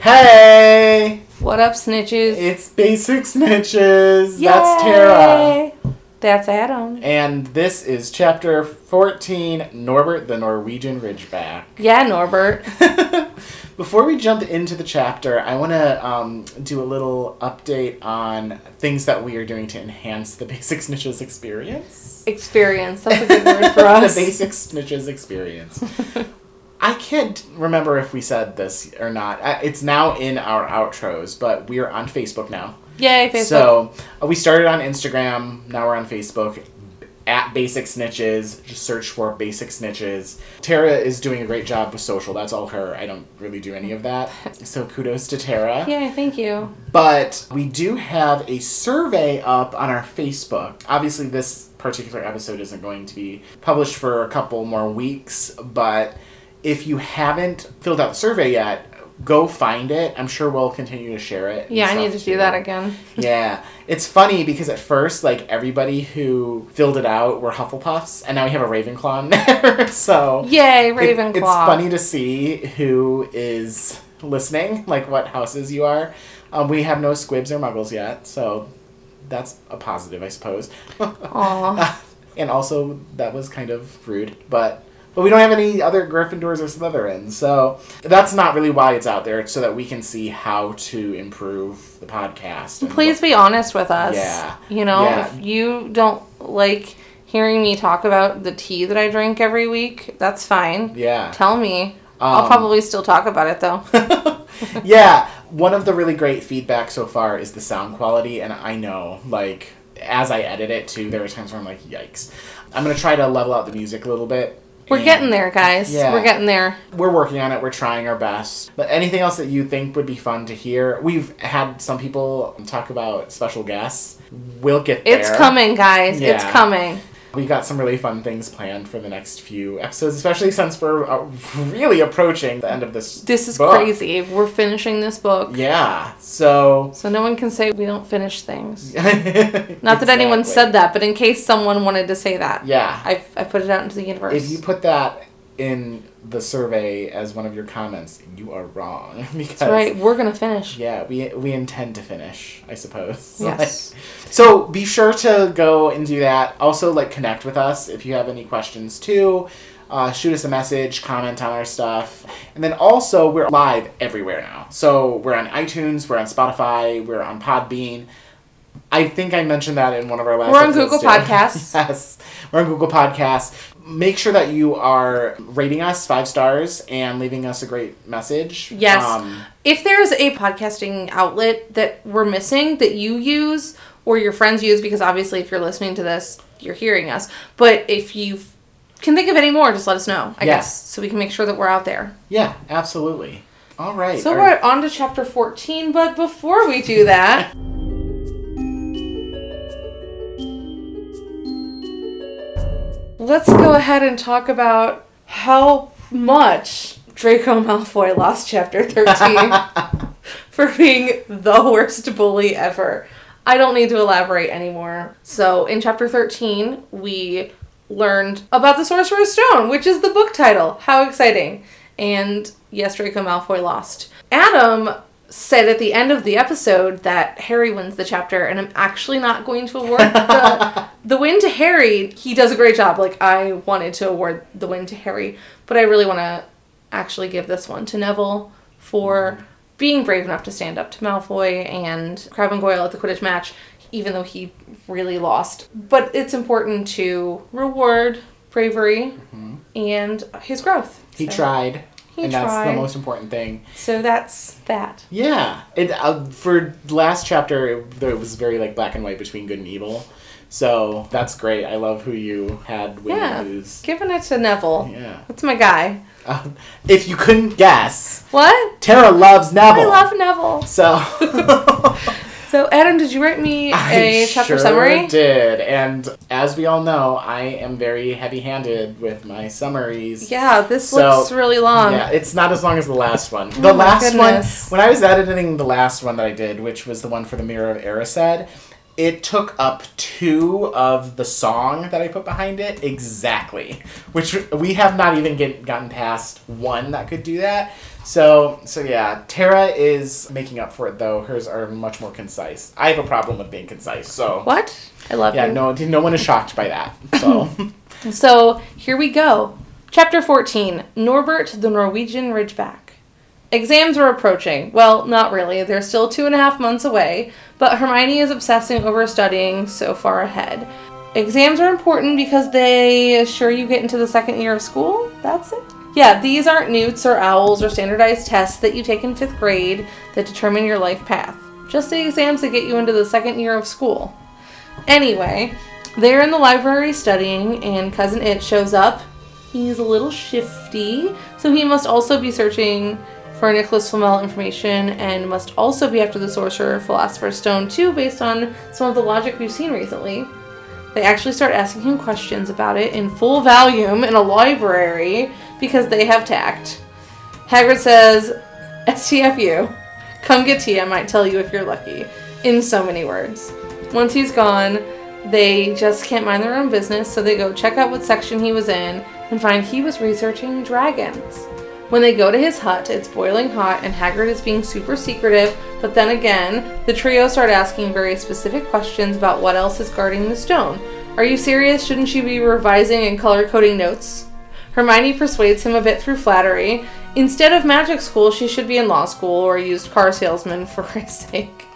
Hey! What up, snitches? It's Basic Snitches. That's Tara. That's Adam. And this is chapter 14 Norbert the Norwegian Ridgeback. Yeah, Norbert. Before we jump into the chapter, I want to um, do a little update on things that we are doing to enhance the Basic Snitches experience. Experience. That's a good word for us. the Basic Snitches experience. I can't remember if we said this or not. It's now in our outros, but we are on Facebook now. Yay, Facebook. So uh, we started on Instagram. Now we're on Facebook at Basic Snitches. Just search for Basic Snitches. Tara is doing a great job with social. That's all her. I don't really do any of that. So kudos to Tara. Yeah, thank you. But we do have a survey up on our Facebook. Obviously, this particular episode isn't going to be published for a couple more weeks, but if you haven't filled out the survey yet, go find it. I'm sure we'll continue to share it. Yeah, I need to do that again. Yeah, it's funny because at first, like everybody who filled it out were Hufflepuffs, and now we have a Ravenclaw in there. so Yay, it- Ravenclaw. it's funny to see who is listening, like what houses you are. Um, we have no squibs or muggles yet, so that's a positive, I suppose. Aw. and also, that was kind of rude, but. But we don't have any other Gryffindors or Slytherins, so that's not really why it's out there. It's so that we can see how to improve the podcast. Please be honest with us. Yeah. You know, Yeah. if you don't like hearing me talk about the tea that I drink every week, that's fine. Yeah. Tell me. I'll Um, probably still talk about it though. yeah, one of the really great feedback so far is the sound quality, and I know, like, as I edit it too, there are times where I'm like, yikes. I'm gonna try to level out the music a little bit. We're and getting there, guys. Yeah. We're getting there. We're working on it. We're trying our best. But anything else that you think would be fun to hear? We've had some people talk about special guests. We'll get there. It's coming, guys. It's coming. We got some really fun things planned for the next few episodes, especially since we're uh, really approaching the end of this. This is book. crazy. We're finishing this book. Yeah. So. So no one can say we don't finish things. Not Not that anyone said that, but in case someone wanted to say that, Yeah. I've, I put it out into the universe. If you put that in the survey as one of your comments, you are wrong. Because That's right. We're gonna finish. Yeah, we we intend to finish, I suppose. Yes. Like- so be sure to go and do that. Also, like connect with us if you have any questions too. Uh, shoot us a message, comment on our stuff, and then also we're live everywhere now. So we're on iTunes, we're on Spotify, we're on Podbean. I think I mentioned that in one of our last. We're on Google too. Podcasts. yes, we're on Google Podcasts. Make sure that you are rating us five stars and leaving us a great message. Yes. Um, If there's a podcasting outlet that we're missing that you use or your friends use, because obviously if you're listening to this, you're hearing us. But if you can think of any more, just let us know. I Yeah. guess so we can make sure that we're out there. Yeah, absolutely. All right. So Are- we're on to chapter 14, but before we do that, let's go ahead and talk about how much Draco Malfoy lost chapter 13 for being the worst bully ever. I don't need to elaborate anymore. So, in chapter 13, we learned about the Sorcerer's Stone, which is the book title. How exciting! And yes, Draco Malfoy lost. Adam said at the end of the episode that Harry wins the chapter, and I'm actually not going to award the, the win to Harry. He does a great job. Like, I wanted to award the win to Harry, but I really want to actually give this one to Neville for being brave enough to stand up to Malfoy and Crabbe and Goyle at the Quidditch match, even though he really lost. But it's important to reward bravery and his growth. Mm-hmm. He So- tried. He and that's the most important thing. So that's that. Yeah. It uh, for last chapter it, it was very like black and white between good and evil. So that's great. I love who you had win Yeah. lose. Giving it to Neville. Yeah. That's my guy. Uh, if you couldn't guess, What? Tara loves Neville. I love Neville. So So, Adam, did you write me a I chapter sure summary? did, and as we all know, I am very heavy-handed with my summaries. Yeah, this So, looks really long. Yeah, it's not as long as the last one. Oh the Oh last one, when I was editing the last one that I did, which was the one for the Mirror of Erised, it took up two of the song that I put behind it exactly, which we have not even get, gotten past one that could do that. So, so yeah, Tara is making up for it though. Hers are much more concise. I have a problem with being concise, so What? I love yeah, you. no, no one is shocked by that. So, So here we go. Chapter 14 Norbert the Norwegian Ridgeback. Exams are approaching. Well, not really. They're still two and a half months away, but Hermione is obsessing over studying so far ahead. Exams are important because they assure you get into the second year of school. That's it. Yeah, these aren't newts or owls or standardized tests that you take in fifth grade that determine your life path. Just the exams that get you into the second year of school. Anyway, they're in the library studying, and Cousin It shows up. He's a little shifty, so he must also be searching for Nicholas Flamel information and must also be after the Sorcerer Philosopher's Stone too, based on some of the logic we've seen recently. They actually start asking him questions about it in full volume in a library because they have tact. Hagrid says, STFU, come get tea, I might tell you if you're lucky, in so many words. Once he's gone, they just can't mind their own business, so they go check out what section he was in and find he was researching dragons. When they go to his hut, it's boiling hot and Hagrid is being super secretive, but then again, the trio start asking very specific questions about what else is guarding the stone. Are you serious? Shouldn't she be revising and color coding notes? Hermione persuades him a bit through flattery. Instead of magic school, she should be in law school or used car salesman for Christ's sake.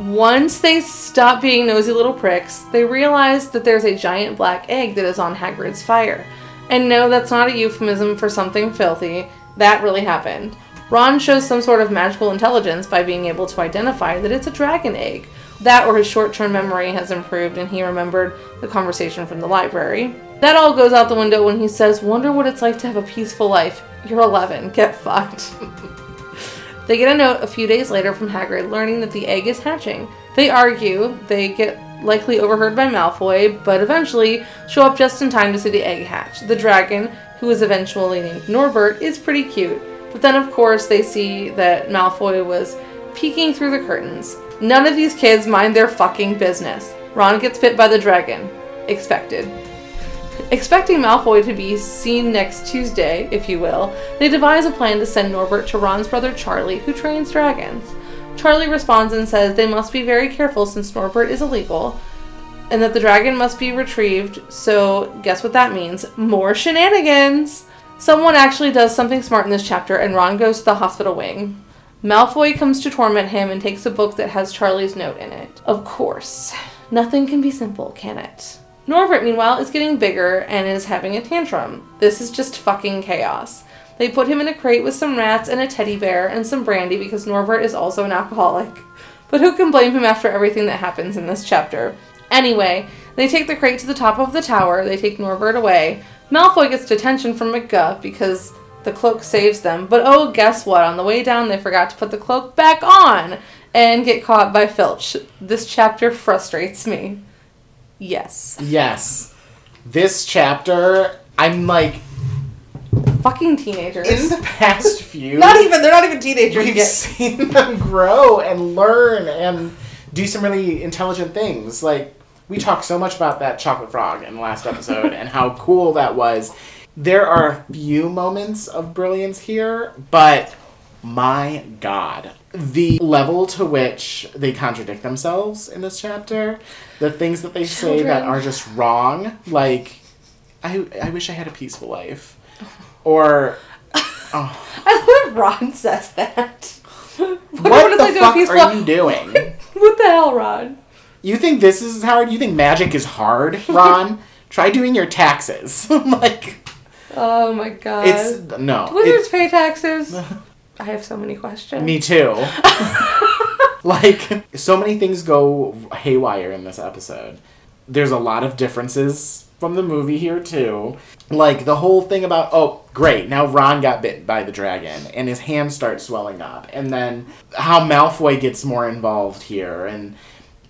Once they stop being nosy little pricks, they realize that there's a giant black egg that is on Hagrid's fire. And no, that's not a euphemism for something filthy. That really happened. Ron shows some sort of magical intelligence by being able to identify that it's a dragon egg. That or his short term memory has improved and he remembered the conversation from the library. That all goes out the window when he says, Wonder what it's like to have a peaceful life. You're 11. Get fucked. They get a note a few days later from Hagrid learning that the egg is hatching. They argue, they get likely overheard by Malfoy, but eventually show up just in time to see the egg hatch. The dragon, who is eventually named Norbert, is pretty cute. But then, of course, they see that Malfoy was peeking through the curtains. None of these kids mind their fucking business. Ron gets bit by the dragon. Expected. Expecting Malfoy to be seen next Tuesday, if you will, they devise a plan to send Norbert to Ron's brother Charlie, who trains dragons. Charlie responds and says they must be very careful since Norbert is illegal, and that the dragon must be retrieved, so guess what that means? More shenanigans! Someone actually does something smart in this chapter, and Ron goes to the hospital wing. Malfoy comes to torment him and takes a book that has Charlie's note in it. Of course. Nothing can be simple, can it? Norbert, meanwhile, is getting bigger and is having a tantrum. This is just fucking chaos. They put him in a crate with some rats and a teddy bear and some brandy because Norbert is also an alcoholic. But who can blame him after everything that happens in this chapter? Anyway, they take the crate to the top of the tower, they take Norbert away. Malfoy gets detention from McGuff because the cloak saves them, but oh, guess what? On the way down, they forgot to put the cloak back on and get caught by Filch. This chapter frustrates me. Yes. yes, this chapter, I'm like Fucking teenagers. in the past few. not even, they're not even teenagers We've yet. seen them grow and learn and do some really intelligent things. Like we talked so much about that chocolate frog in the last episode and how cool that was. There are a few moments of brilliance here, but my god. The level to which they contradict themselves in this chapter, the things that they say that are just wrong, like I I wish I had a peaceful life. Or oh, I love Ron says that. what it the oh, fuck be are you doing? What the hell, Ron? You think this is hard? You think magic is hard, Ron? Try doing your taxes. like Oh my god. it's no. Wizards pay taxes. I have so many questions. Me too. like so many things go haywire in this episode. There's a lot of differences from the movie here too. Like the whole thing about oh great now Ron got bit by the dragon and his hand starts swelling up and then how Malfoy gets more involved here and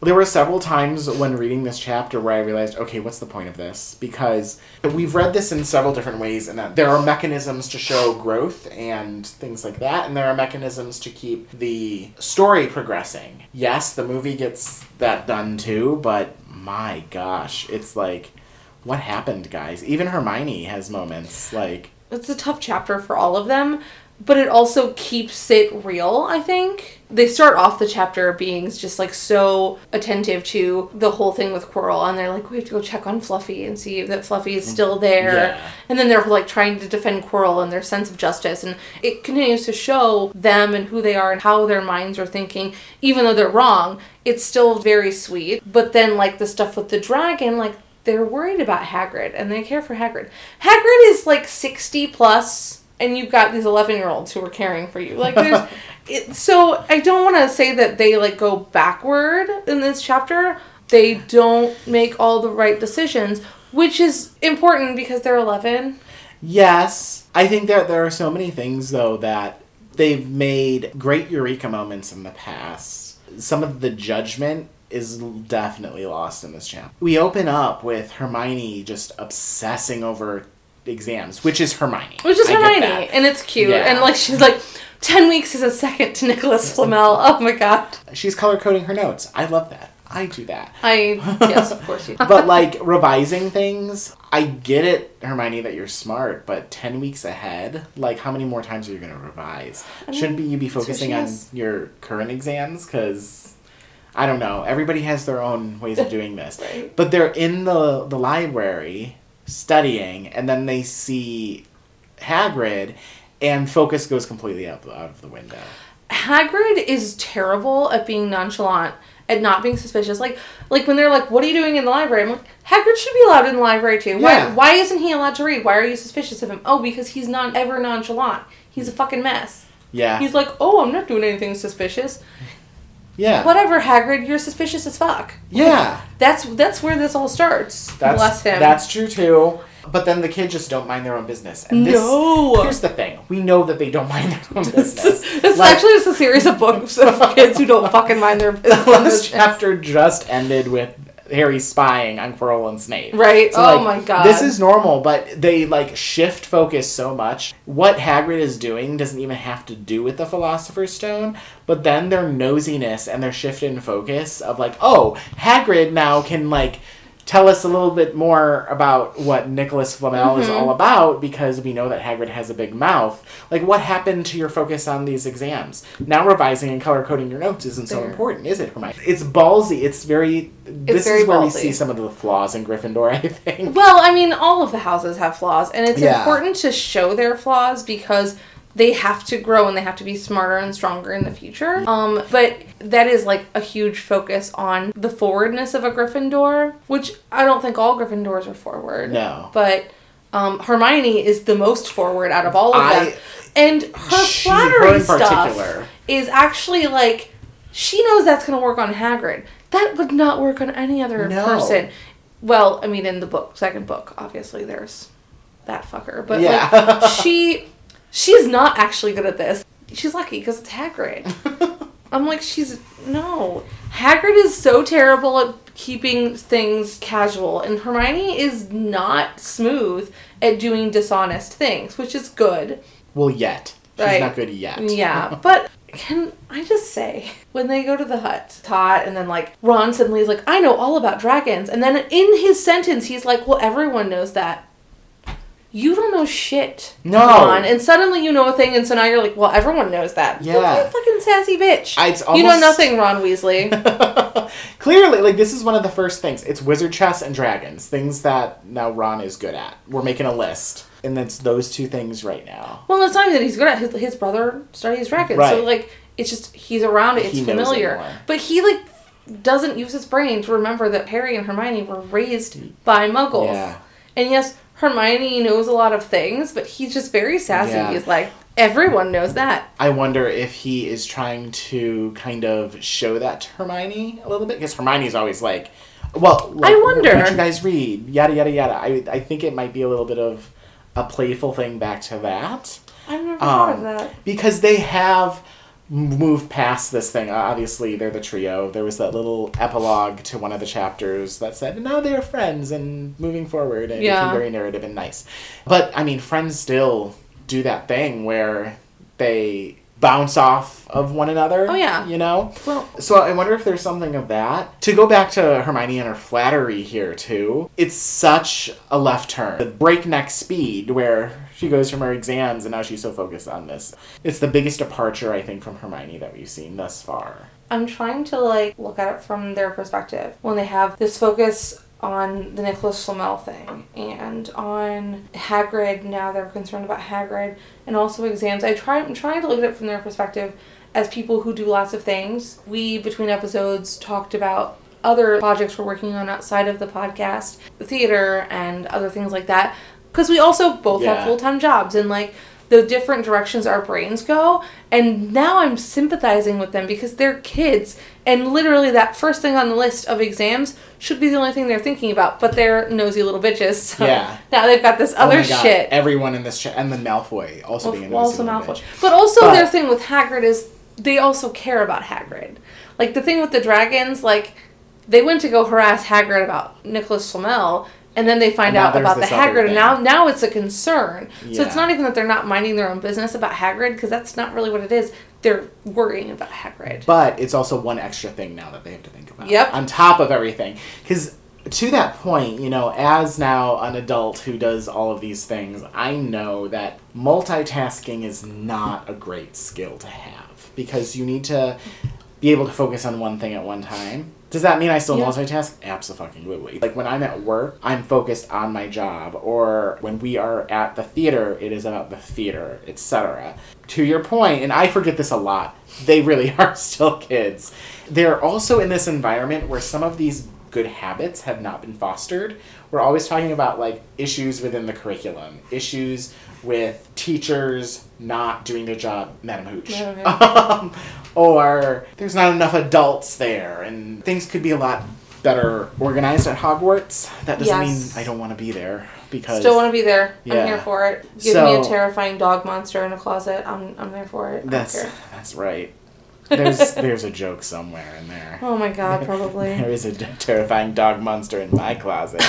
There were several times when reading this chapter where I realized, okay, what's the point of this? Because we've read this in several different ways, and that there are mechanisms to show growth and things like that, and there are mechanisms to keep the story progressing. Yes, the movie gets that done too, but my gosh, it's like, what happened, guys? Even Hermione has moments like. It's a tough chapter for all of them, but it also keeps it real, I think. They start off the chapter being just like so attentive to the whole thing with Quirrell, and they're like, we have to go check on Fluffy and see that Fluffy is still mm-hmm. there. Yeah. And then they're like trying to defend Quirrell and their sense of justice, and it continues to show them and who they are and how their minds are thinking, even though they're wrong. It's still very sweet. But then, like the stuff with the dragon, like they're worried about Hagrid and they care for Hagrid. Hagrid is like 60 plus and you've got these 11 year olds who are caring for you. Like there's it, so I don't want to say that they like go backward in this chapter. They don't make all the right decisions, which is important because they're 11. Yes, I think that there are so many things though that they've made great eureka moments in the past. Some of the judgment is definitely lost in this chapter. We open up with Hermione just obsessing over exams, which is Hermione. Which is I Hermione, and it's cute. Yeah. And like she's like, 10 weeks is a second to Nicholas Flamel. Oh my god. She's color coding her notes. I love that. I do that. I, yes, of course you Do. but like revising things, I get it, Hermione, that you're smart, but ten weeks ahead, like how many more times are you gonna revise? I mean, Shouldn't be you be focusing on your current exams? Because I don't know. Everybody has their own ways of doing this. Right. But they're in the the library studying, and then they see Hagrid, and focus goes completely out out of the window. Hagrid is terrible at being nonchalant, at not being suspicious. Like, like when they're like, "What are you doing in the library?" I'm like, Hagrid should be allowed in the library too. Why? Yeah. Why isn't he allowed to read? Why are you suspicious of him? Oh, because he's not ever nonchalant. He's a fucking mess. Yeah. He's like, "Oh, I'm not doing anything suspicious." Yeah. Whatever, Hagrid, you're suspicious as fuck. Yeah. That's that's where this all starts. That's, Bless him. That's true too. But then the kids just don't mind their own business. And this, No. Here's the thing: we know that they don't mind their own business. it's Like, actually just a series of books of kids who don't fucking mind their the last business. chapter just ended with Harry spying on Quirrell and Snape. Right. So, oh like, my god. This is normal, but they like shift focus so much. What Hagrid is doing doesn't even have to do with the Philosopher's Stone, but then their nosiness and their shift in focus of like, oh, Hagrid now can like tell us a little bit more about what Nicholas Flamel is Mhm. all about because we know that Hagrid has a big mouth. Like, what happened to your focus on these exams? Now revising and color coding your notes isn't so important, is it, Hermione? It's ballsy. It's very. this very is where we see some of the flaws in Gryffindor, I think. Well, I mean, all of the houses have flaws, and it's Yeah. important to show their flaws because they have to grow and they have to be smarter and stronger in the future. Um, but that is like a huge focus on the forwardness of a Gryffindor, which I don't think all Gryffindors are forward. No. But um, Hermione is the most forward out of all of I- them, and her She- flattery her stuff is actually like she knows that's going to work on Hagrid. That would not work on any other No. person. Well, I mean, in the book, second book, obviously there's that fucker, but Yeah. like, she she's not actually good at this. She's lucky because it's Hagrid. I'm like, she's no. Hagrid is so terrible at keeping things casual, and Hermione is not smooth at doing dishonest things, which is good. Well, yet. She's Right. not good yet. Yeah, but can I just say, when they go to the hut, hot, and then like Ron suddenly is like, I know all about dragons. And then in his sentence, he's like, Well, everyone knows that. You don't know shit. No. Ron. And suddenly you know a thing, and so now you're like, Well, everyone knows that. Yeah. Be a fucking sassy bitch. I- it's You know nothing, Ron Weasley. Clearly, like this is one of the first things. It's wizard chess and dragons, things that now Ron is good at. We're making a list, and it's those two things right now. well, it's not even that he's good at his, his brother studies dragons. So, like, it's just, he's around it, it's He knows it familiar. But he, like, doesn't use his brain to remember that Harry and Hermione were raised by muggles. Yeah. And yes, Hermione knows a lot of things, but he's just very sassy. Yeah. He's like, everyone knows that. I wonder if he is trying to kind of show that to Hermione a little bit because Hermione's always like, "Well, like, I wonder. What you guys read? Yada yada yada." I I think it might be a little bit of a playful thing back to that. I've never thought of Um, that. because they have moved past this thing. Uh, Obviously, they're the trio. There was that little epilogue to one of the chapters that said, now they're friends and moving forward and Yeah. very narrative and nice. But, I mean, friends still do that thing where they bounce off of one another. Oh, yeah. You know? Well, So I wonder if there's something of that. To go back to Hermione and her flattery here too, it's such a left turn. The breakneck speed where she goes from her exams and now she's so focused on this. It's the biggest departure I think from Hermione that we've seen thus far. I'm trying to like look at it from their perspective when they have this focus on the Nicholas Flamel thing and on Hagrid. Now they're concerned about Hagrid and also exams. I try. I'm trying to look at it from their perspective as people who do lots of things. We between episodes talked about other projects we're working on outside of the podcast, the theater and other things like that. Because we also both Yeah. have full time jobs and like the different directions our brains go. And now I'm sympathizing with them because they're kids. And literally, that first thing on the list of exams should be the only thing they're thinking about. But they're nosy little bitches. So Yeah. now they've got this Oh other God, shit. Everyone in this chat and then Malfoy also being a Well, also Malfoy. bitch. But also But- their thing with Hagrid is they also care about Hagrid. Like the thing with the dragons, like they went to go harass Hagrid about Nicholas Flamel, and then they find out about the Hagrid, and now now it's a concern. So it's not even that they're not minding their own business about Hagrid, because that's not really what it is. They're worrying about Hagrid. But it's also one extra thing now that they have to think about. Yep. On top of everything. Because to that point, you know, as now an adult who does all of these things, I know that multitasking is not a great skill to have. Because you need to be able to focus on one thing at one time. Does that mean I still Yeah. multitask? Absolutely. Like when I'm at work, I'm focused on my job, or when we are at the theater, it is about the theater, etc. To your point, and I forget this a lot, they really are still kids. They're also in this environment where some of these good habits have not been fostered. We're always talking about like issues within the curriculum, issues with teachers not doing their job, Madam Hooch. Um, or there's not enough adults there, and things could be a lot better organized at Hogwarts. That doesn't Yes. mean I don't want to be there because I Still want to be there. Yeah. I'm here for it. Give me a terrifying dog monster in a closet. I'm I'm there for it. That's that's right. There's there's a joke somewhere in there. Oh my god, probably. there is a terrifying dog monster in my closet.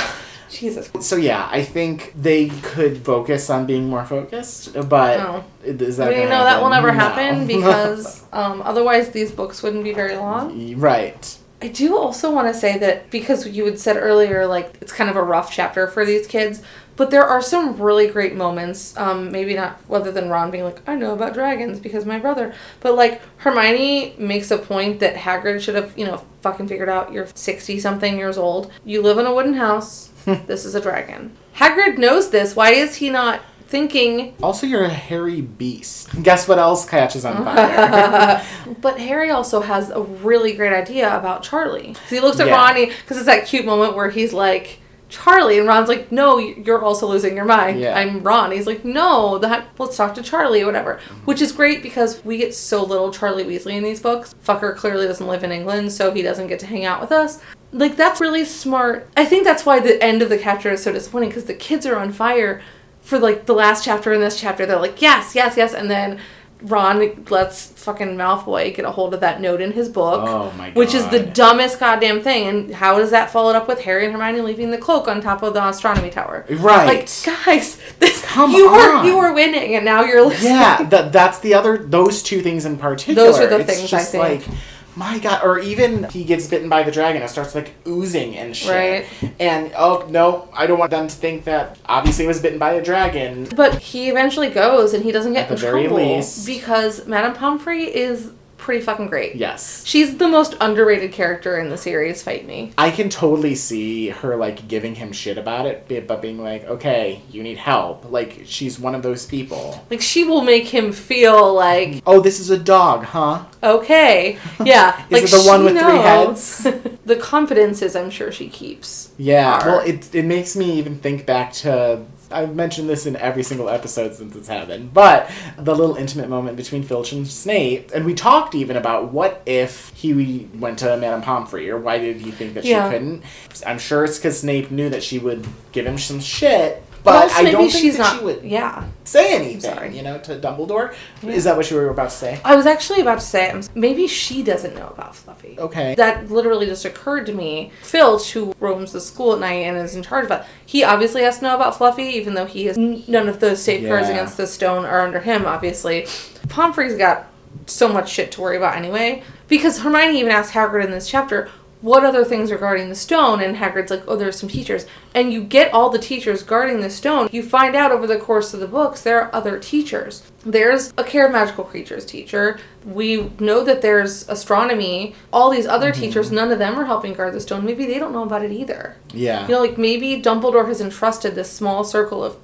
Jesus. So yeah, I think they could focus on being more focused, but No. is that I mean, gonna that will never No. happen because um, otherwise these books wouldn't be very long. right. I do also want to say that because you had said earlier, like it's kind of a rough chapter for these kids, but there are some really great moments. Um, maybe not other than Ron being like, "I know about dragons because my brother," but like Hermione makes a point that Hagrid should have, you know, fucking figured out. You're sixty something years old. You live in a wooden house. this is a dragon. Hagrid knows this. Why is he not thinking? Also, you're a hairy beast. Guess what else catches on fire? But Harry also has a really great idea about Charlie. He looks at Yeah. Ronnie because it's that cute moment where he's like, Charlie, and Ron's like, No, you're also losing your mind. Yeah. I'm Ron. He's like, No, that let's talk to Charlie or whatever. Mm-hmm. Which is great because we get so little Charlie Weasley in these books. Fucker clearly doesn't live in England, so he doesn't get to hang out with us. Like that's really smart. I think that's why the end of the catcher is so disappointing because the kids are on fire for like the last chapter and this chapter. They're like, yes, yes, yes, and then Ron lets fucking Malfoy get a hold of that note in his book, Oh my which is the dumbest goddamn thing. And how does that followed up with Harry and Hermione leaving the cloak on top of the astronomy tower? Right. Like, guys, this Come you were you were winning, and now you're losing. yeah, that that's the other those two things in particular. Those are the it's things I think. like my god, or even he gets bitten by the dragon, it starts like oozing and shit. Right. And oh no, I don't want them to think that obviously he was bitten by a dragon. But he eventually goes, and he doesn't get At in the very trouble least. because Madame Pomfrey is pretty fucking great. Yes. She's the most underrated character in the series. Fight me. I can totally see her like giving him shit about it, but being like, okay, you need help. Like she's one of those people. Like she will make him feel like Oh, this is a dog, huh? okay, yeah. Is like it the one with three knows. the confidences, I'm sure she keeps. Yeah, are. well, it, it makes me even think back to. I've mentioned this in every single episode since it's happened, but the little intimate moment between Filch and Snape, and we talked even about what if he went to Madame Pomfrey, or why did he think that Yeah. she couldn't? I'm sure it's because Snape knew that she would give him some shit, But also, I don't think she's that not. she would Yeah, say anything, sorry. you know, to Dumbledore. Is that what you were about to say? I was actually about to say maybe she doesn't know about Fluffy. Okay. That literally just occurred to me. Filch, who roams the school at night and is in charge of it, he obviously has to know about Fluffy, even though he has none of those safeguards Yeah. against the stone are under him. Obviously, Pomfrey's got so much shit to worry about anyway. Because Hermione even asked Hagrid in this chapter, "What other things are guarding the stone?" And Hagrid's like, "Oh, there's some teachers." And you get all the teachers guarding the stone. You find out over the course of the books there are other teachers. There's a care of magical creatures teacher. We know that there's astronomy. All these other mm-hmm. teachers, none of them are helping guard the stone. Maybe they don't know about it either. Yeah. You know, like maybe Dumbledore has entrusted this small circle of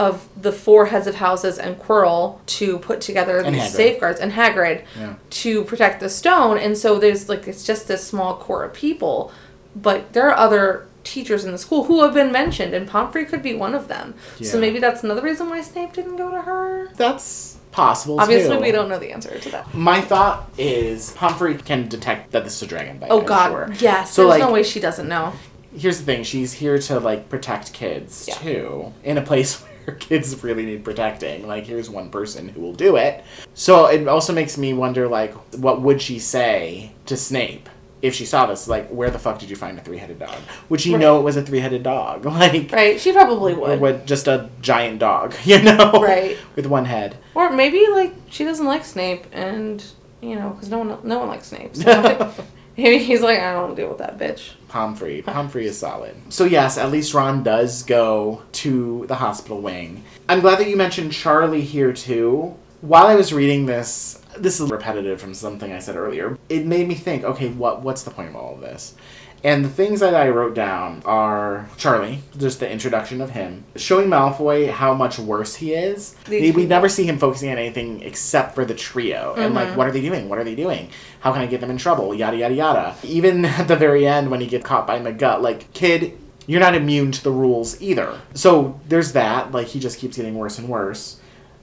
of the four heads of houses and Quirrell to put together And these Hagrid. safeguards and Hagrid Yeah. to protect the stone. And so there's like it's just this small core of people, but there are other teachers in the school who have been mentioned, and Pomfrey could be one of them. So maybe that's another reason why Snape didn't go to her. That's possible. Obviously, too. we don't know the answer to that. My thought is Pomfrey can detect that this is a dragon bite. Oh I'm God, sure. yes. So, there's like- no way she doesn't know. Here's the thing: she's here to like protect kids Yeah. too, in a place where kids really need protecting. Like, here's one person who will do it. So it also makes me wonder, like, what would she say to Snape? If she saw this, like, where the fuck did you find a three-headed dog? Would she Right. know it was a three-headed dog? Like, Right? She probably would. Just a giant dog, you know? Right. With one head. Or maybe like she doesn't like Snape, and you know, because no one no one likes Snape. So maybe he's like, I don't deal with that bitch. Pomfrey. Pomfrey is solid. So yes, at least Ron does go to the hospital wing. I'm glad that you mentioned Charlie here too. While I was reading this, this is repetitive from something I said earlier. It made me think, okay, what what's the point of all of this? And the things that I wrote down are Charlie, just the introduction of him, showing Malfoy how much worse he is. These We, people. never see him focusing on anything except for the trio. And like, what are they doing? What are they doing? How can I get them in trouble? Yada yada yada. Even at the very end when he gets caught by McGut, like, kid, you're not immune to the rules either. So there's that. Like he just keeps getting worse and worse.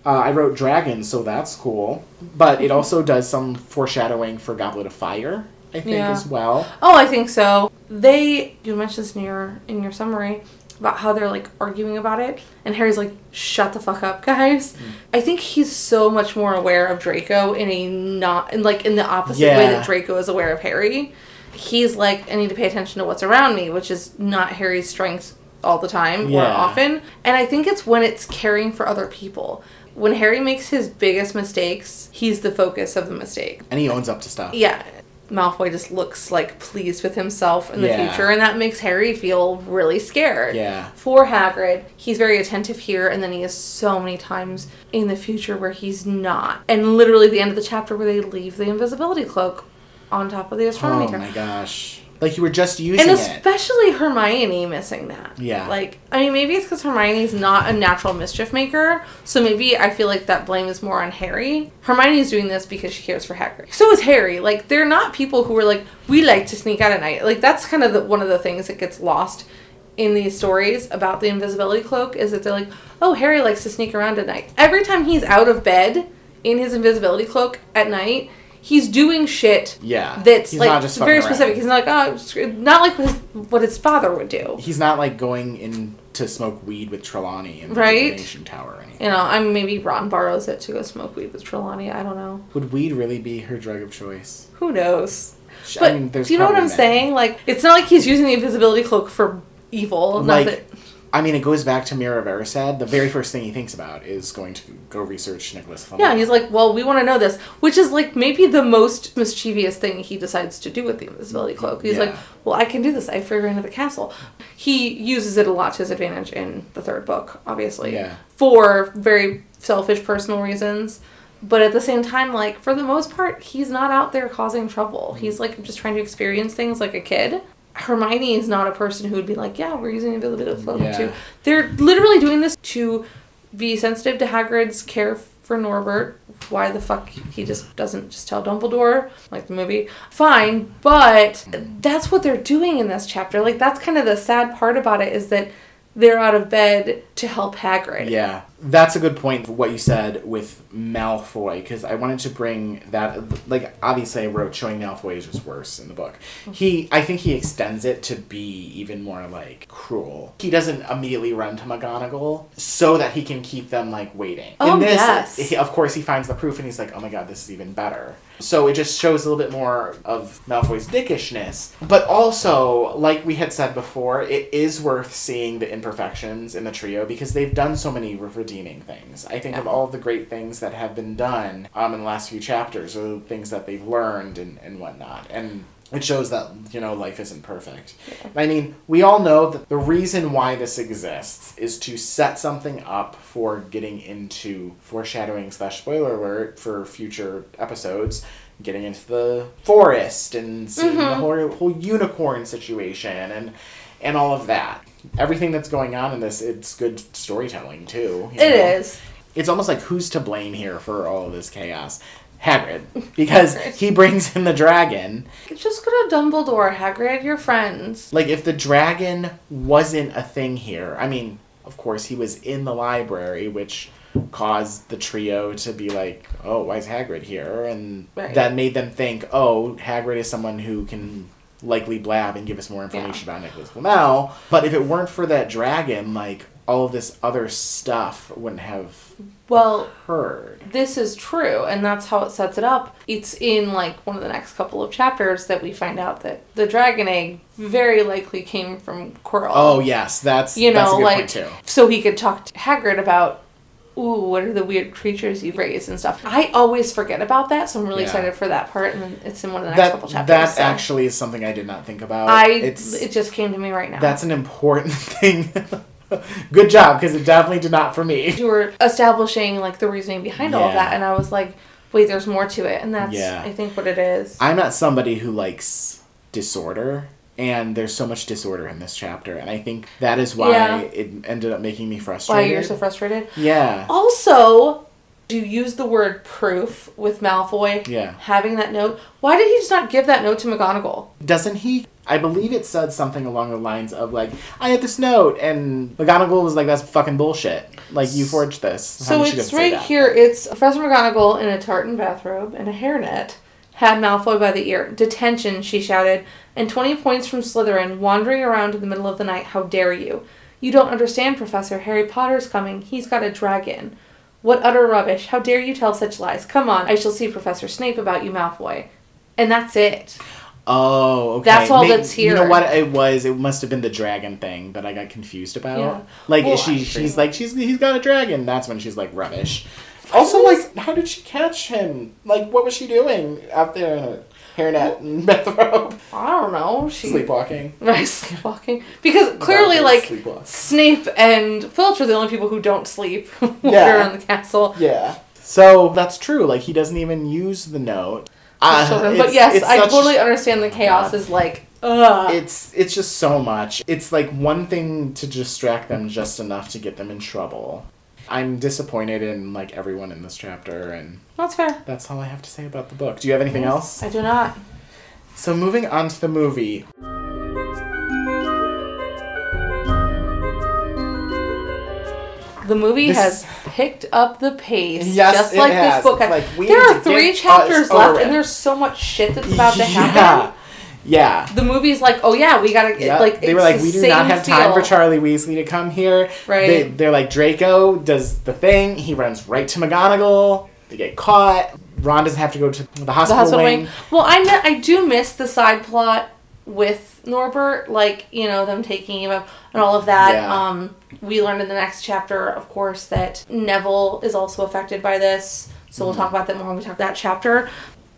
Uh, I wrote dragon, so that's cool. But it also does some foreshadowing for Goblet of Fire, I think, Yeah. as well. Oh, I think so. They you mentioned this in your in your summary about how they're like arguing about it, and Harry's like, "Shut the fuck up, guys." Mm. I think he's so much more aware of Draco in a not in like in the opposite way that Draco is aware of Harry. He's like, "I need to pay attention to what's around me," which is not Harry's strength all the time or often. And I think it's when it's caring for other people. When Harry makes his biggest mistakes, he's the focus of the mistake. And he owns up to stuff. Yeah. Malfoy just looks like pleased with himself in the Yeah. future, and that makes Harry feel really scared. Yeah. For Hagrid, he's very attentive here, and then he is so many times in the future where he's not. And literally the end of the chapter where they leave the invisibility cloak on top of the astronomy Oh tower. my gosh. Like you were just using And it. especially Hermione missing that. Yeah. Like, I mean, maybe it's because Hermione's not a natural mischief maker, so maybe I feel like that blame is more on Harry. Hermione's doing this because she cares for Hagrid. So is Harry. Like, they're not people who are like, we like to sneak out at night. Like, that's kind of the, one of the things that gets lost in these stories about the invisibility cloak is that they're like, oh, Harry likes to sneak around at night. Every time he's out of bed in his invisibility cloak at night, he's doing shit Yeah. that's He's like very specific. around. He's not like oh, not like what his, what his father would do. He's not like going in to smoke weed with Trelawney in the Right? tower or anything. You know, I mean, maybe Ron borrows it to go smoke weed with Trelawney. I don't know. Would weed really be her drug of choice? Who knows? But I mean, there's do you know what I'm saying? Like, it's not like he's using the invisibility cloak for evil. Not Like, that, I mean, it goes back to Mirror of Erised. The very first thing he thinks about is going to go research Nicholas Flamel. yeah, he's like, well, we want to know this, which is like maybe the most mischievous thing he decides to do with the invisibility cloak. He's like, well, I can do this. I reign of the castle. He uses it a lot to his advantage in the third book, obviously. Yeah. for very selfish personal reasons. But at the same time, like for the most part, he's not out there causing trouble. Mm-hmm. He's like just trying to experience things like a kid. Hermione is not a person who would be like, "Yeah, we're using invisibility cloak Yeah. too." They're literally doing this to be sensitive to Hagrid's care for Norbert. Why the fuck he just doesn't just tell Dumbledore like the movie? Fine, but that's what they're doing in this chapter. Like that's kind of the sad part about it is that they're out of bed to help Hagrid. Yeah. That's a good point. What you said with Malfoy, because I wanted to bring that. Like, obviously, I wrote showing Malfoy is just worse in the book. Mm-hmm. He, I think, he extends it to be even more like cruel. He doesn't immediately run to McGonagall so that he can keep them like waiting. Oh, in this, yes. he- of course, he finds the proof and he's like, "Oh my god, this is even better." So it just shows a little bit more of Malfoy's dickishness, but also, like we had said before, it is worth seeing the imperfections in the trio because they've done so many redeeming things. I think of all of the great things that have been done um, in the last few chapters, or things that they've learned and, and whatnot, and it shows that you know life isn't perfect. I mean, we all know that the reason why this exists is to set something up for getting into foreshadowing slash spoiler alert for future episodes, getting into the forest and seeing the whole, whole unicorn situation and and all of that. Everything that's going on in this, it's good storytelling too. It know? is. It's almost like who's to blame here for all of this chaos? Hagrid, because he brings in the dragon. Just go to Dumbledore, Hagrid, your friends. Like, if the dragon wasn't a thing here, I mean, of course, he was in the library, which caused the trio to be like, oh, why is Hagrid here? And Right. that made them think, oh, Hagrid is someone who can likely blab and give us more information about Nicholas Flamel. But if it weren't for that dragon, like, all of this other stuff wouldn't have Well, heard. this is true, and that's how it sets it up. It's in like one of the next couple of chapters that we find out that the dragon egg very likely came from Quirrell. Oh, yes, that's, you that's know, good like so he could talk to Hagrid about. Ooh, what are the weird creatures you've raised and stuff? I always forget about that, so I'm really Yeah. excited for that part, and it's in one of the next That, couple chapters. that so. actually is something I did not think about. I it's it just came to me right now. That's an important thing. Good job, because it definitely did not for me. you were establishing like the reasoning behind all of that, and I was like, wait, there's more to it, and that's Yeah. I think what it is. I'm not somebody who likes disorder, and there's so much disorder in this chapter, and I think that is why Yeah. it ended up making me frustrated Why you're so frustrated? yeah. Also, do you use the word proof with Malfoy Yeah. having that note. Why did he just not give that note to McGonagall? Doesn't he? I believe it said something along the lines of like, "I had this note," and McGonagall was like, "That's fucking bullshit. Like you forged this." So How she it's right here. It's Professor McGonagall in a tartan bathrobe and a hairnet had Malfoy by the ear. Detention, she shouted, and 20 points from Slytherin, wandering around in the middle of the night. How dare you? You don't understand, Professor. Harry Potter's coming. He's got a dragon. What utter rubbish. How dare you tell such lies? Come on, I shall see Professor Snape about you, Malfoy. And that's it. Oh, okay. That's all May- that's You know what it was? It must have been the dragon thing that I got confused about. Yeah. Like Well, she, she's like she's he's got a dragon. That's when she's like rubbish. Also, like, how did she catch him? Like, what was she doing out there in a hairnet and bathrobe, I don't know. She sleepwalking? Right, sleepwalking. Because clearly, like, sleepwalk. Snape and Filch are the only people who don't sleep when Yeah. they're in the castle. Yeah. So that's true. Like, he doesn't even use the note. Uh, children. But yes, I such- totally understand the chaos is like, ugh. It's it's just so much. It's like one thing to distract them just enough to get them in trouble. I'm disappointed in like everyone in this chapter, and That's fair. that's all I have to say about the book. Do you have anything else? I do not. So moving on to the movie. The movie This- has picked up the pace, Yes, just it like has. this book like, there are three chapters left, and there's so much shit that's about to happen. Yeah. The movie's like, oh yeah, we gotta get Yep. like. they were like, we do not have time for. Charlie Weasley to come here. Right. They, they're like, Draco does the thing. He runs right to McGonagall. They get caught. Ron doesn't have to go to the the hospital, hospital wing. wing. Well, I mi- I do miss the side plot with Norbert, like you know them taking him up and all of that. Yeah. Um, we learned in the next chapter, of course, that Neville is also affected by this. So we'll Mm-hmm. talk about that more when we talk that chapter.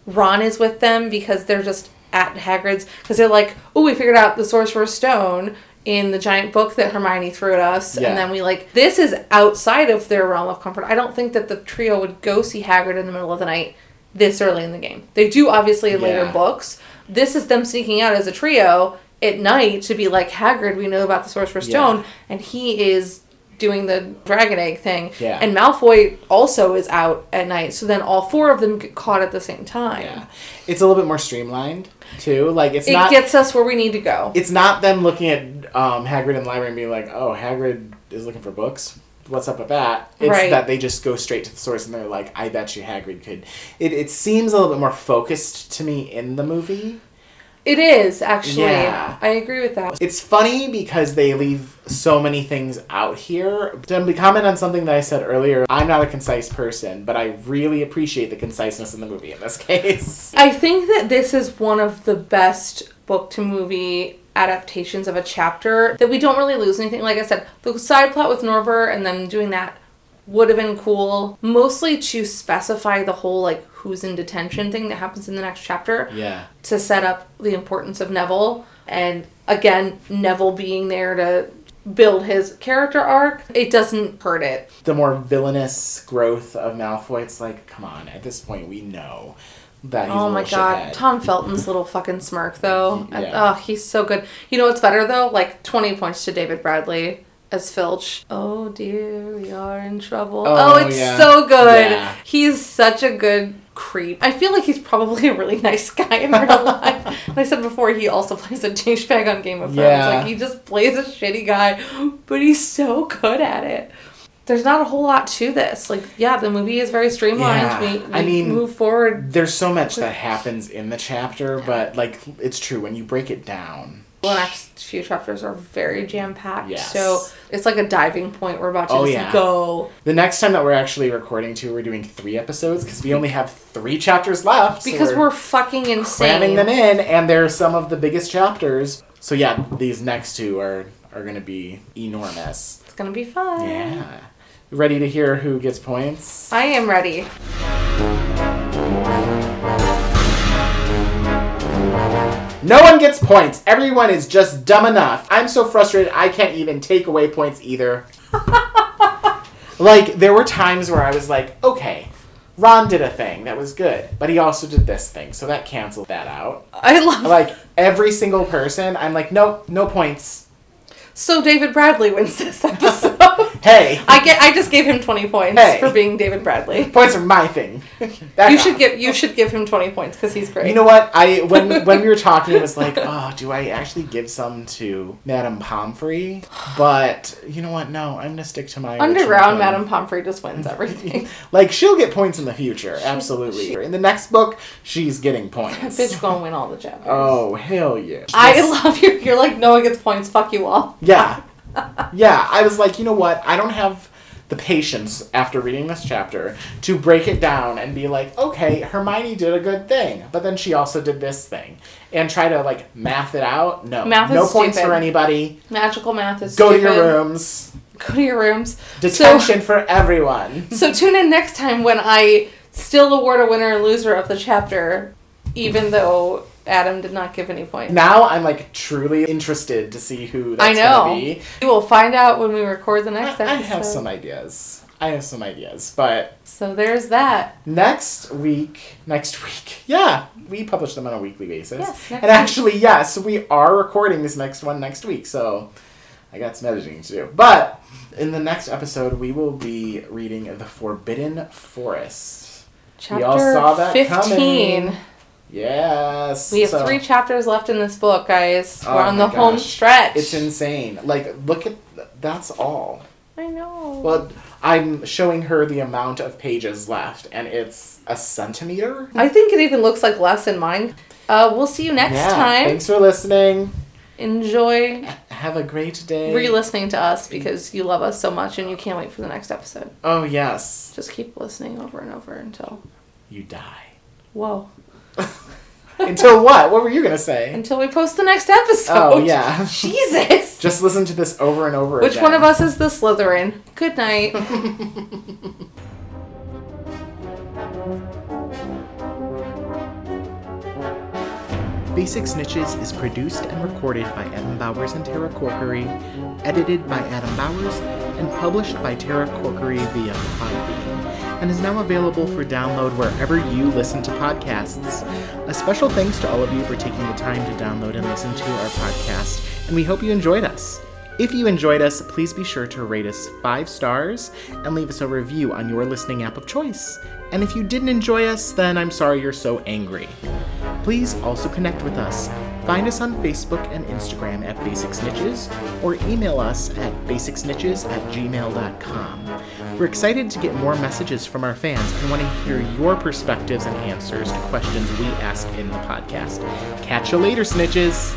Ron is with them because they're just at Hagrid's because they're like, oh, we figured out the Sorcerer's Stone in the giant book that Hermione threw at us, Yeah. and then we like this is outside of their realm of comfort. I don't think that the trio would go see Hagrid in the middle of the night this early in the game. They do obviously in later Yeah. books. This is them sneaking out as a trio at night to be like Hagrid. We know about the Sorcerer's Yeah. Stone, and he is doing the dragon egg thing. Yeah. And Malfoy also is out at night. So then all four of them get caught at the same time. Yeah. It's a little bit more streamlined, too. Like, it's It not. gets us where we need to go. it's not them looking at um, Hagrid in the library and being like, "Oh, Hagrid is looking for books. what's up with that. It's Right. that they just go straight to the source and they're like, I bet you Hagrid could. It, it seems a little bit more focused to me in the movie. It is actually. Yeah. I agree with that. It's funny because they leave so many things out here. To comment on something that I said earlier, I'm not a concise person, but I really appreciate the conciseness in the movie in this case. I think that this is one of the best book to movie adaptations of a chapter that we don't really lose anything. Like I said, the side plot with Norbert and them doing that would have been cool, mostly to specify the whole like who's in detention thing that happens in the next chapter Yeah. to set up the importance of Neville and again Neville being there to build his character arc. It doesn't hurt it. The more villainous growth of Malfoy, it's like, come on, at this point we know that he's Oh my god, shithead. Tom Felton's little fucking smirk though. Yeah. Oh, he's so good. You know what's better though? Like 20 points to David Bradley as Filch. Oh dear, we are in trouble. Oh, Oh, it's yeah. so good. Yeah. He's such a good creep. I feel like he's probably a really nice guy in real life. And I said before, he also plays a douchebag on Game of Thrones. Yeah. Like he just plays a shitty guy, but he's so good at it. There's not a whole lot to this. Like, yeah, the movie is very streamlined. Yeah. We, we I mean- move forward There's so much that happens in the chapter, but like it's true when you break it down. The next few chapters are very jam packed. Yes. So it's like a diving point. We're about to Oh, just yeah. go. The next time that we're actually recording too, we're doing three episodes because we only have three chapters left. so Because we're, fucking insane. cramming them in, and they're some of the biggest chapters. So yeah, these next two are are gonna be enormous. It's gonna be fun. Yeah. Ready to hear who gets points? I am ready. No one gets points. Everyone is just dumb enough. I'm so frustrated I can't even take away points either. like there were times where I was like, okay, Ron did a thing that was good, but he also did this thing, so that canceled that out. I love Like every single person, I'm like, nope, no points. So David Bradley wins this episode. Hey, I get. I just gave him twenty points Hey. for being David Bradley. points are my thing. That You should give. You should give him twenty points because he's great. You know what? I when when we were talking, it was like, oh, do I actually give some to Madame Pomfrey? But you know what? No, I'm gonna stick to my Underground. Madame Pomfrey just wins everything. Like she'll get points in the future, absolutely. In the next book, she's getting That points. bitch gonna win all the chapters. Oh hell yeah! I love you. You're like no one gets points. Fuck you all. Yeah, yeah. I was like, you know what? I don't have the patience after reading this chapter to break it down and be like, okay, Hermione did a good thing, but then she also did this thing, and try to like math it out. No, Math is no points stupid. for anybody. Magical math is Go to your rooms. Go to your rooms. Detention for everyone. So tune in next time when I still award a winner and loser of the chapter, even though Adam did not give any points. Now I'm like truly interested to see who I that's know. gonna be. We will find out when we record the next I, I have some ideas. I have some ideas, but So there's that. next week, next week, yeah, we publish them on a weekly basis. Yes, next and actually, yes, we are recording this next one next week, so I got some editing to do. But in the next episode, we will be reading The Forbidden Forest. Chapter all saw that 15. coming. Yes. We have so- three chapters left in this book, guys. Oh We're on my the home stretch. It's insane. Like, look at that's all. I know. Well, I'm showing her the amount of pages left, and it's a centimeter. I think it even looks like less in mine. Uh, we'll see you next yeah. time. Thanks for listening. Enjoy Have a great day. re-listening to us because you love us so much and you can't wait for the next episode. Oh yes, Just keep listening over and over until you die. whoa. Until what? What were you gonna say? Until we post the next episode. Oh yeah. Jesus. Just listen to this over and over Which again. one of us is the Slytherin? Good night. Basic Snitches is produced and recorded by Adam Bowers and Tara Corkery, edited by Adam Bowers, and published by Tara Corkery via Podbean, and is now available for download wherever you listen to podcasts. A special thanks to all of you for taking the time to download and listen to our podcast, and we hope you enjoyed us. If you enjoyed us, please be sure to rate us five stars and leave us a review on your listening app of choice. And if you didn't enjoy us, then I'm sorry you're so angry. Please also connect with us Find us on Facebook and Instagram at Basic Snitches or email us at basicsnitches at gmail.com. We're excited to get more messages from our fans and want to hear your perspectives and answers to questions we ask in the podcast. Catch you later, Snitches!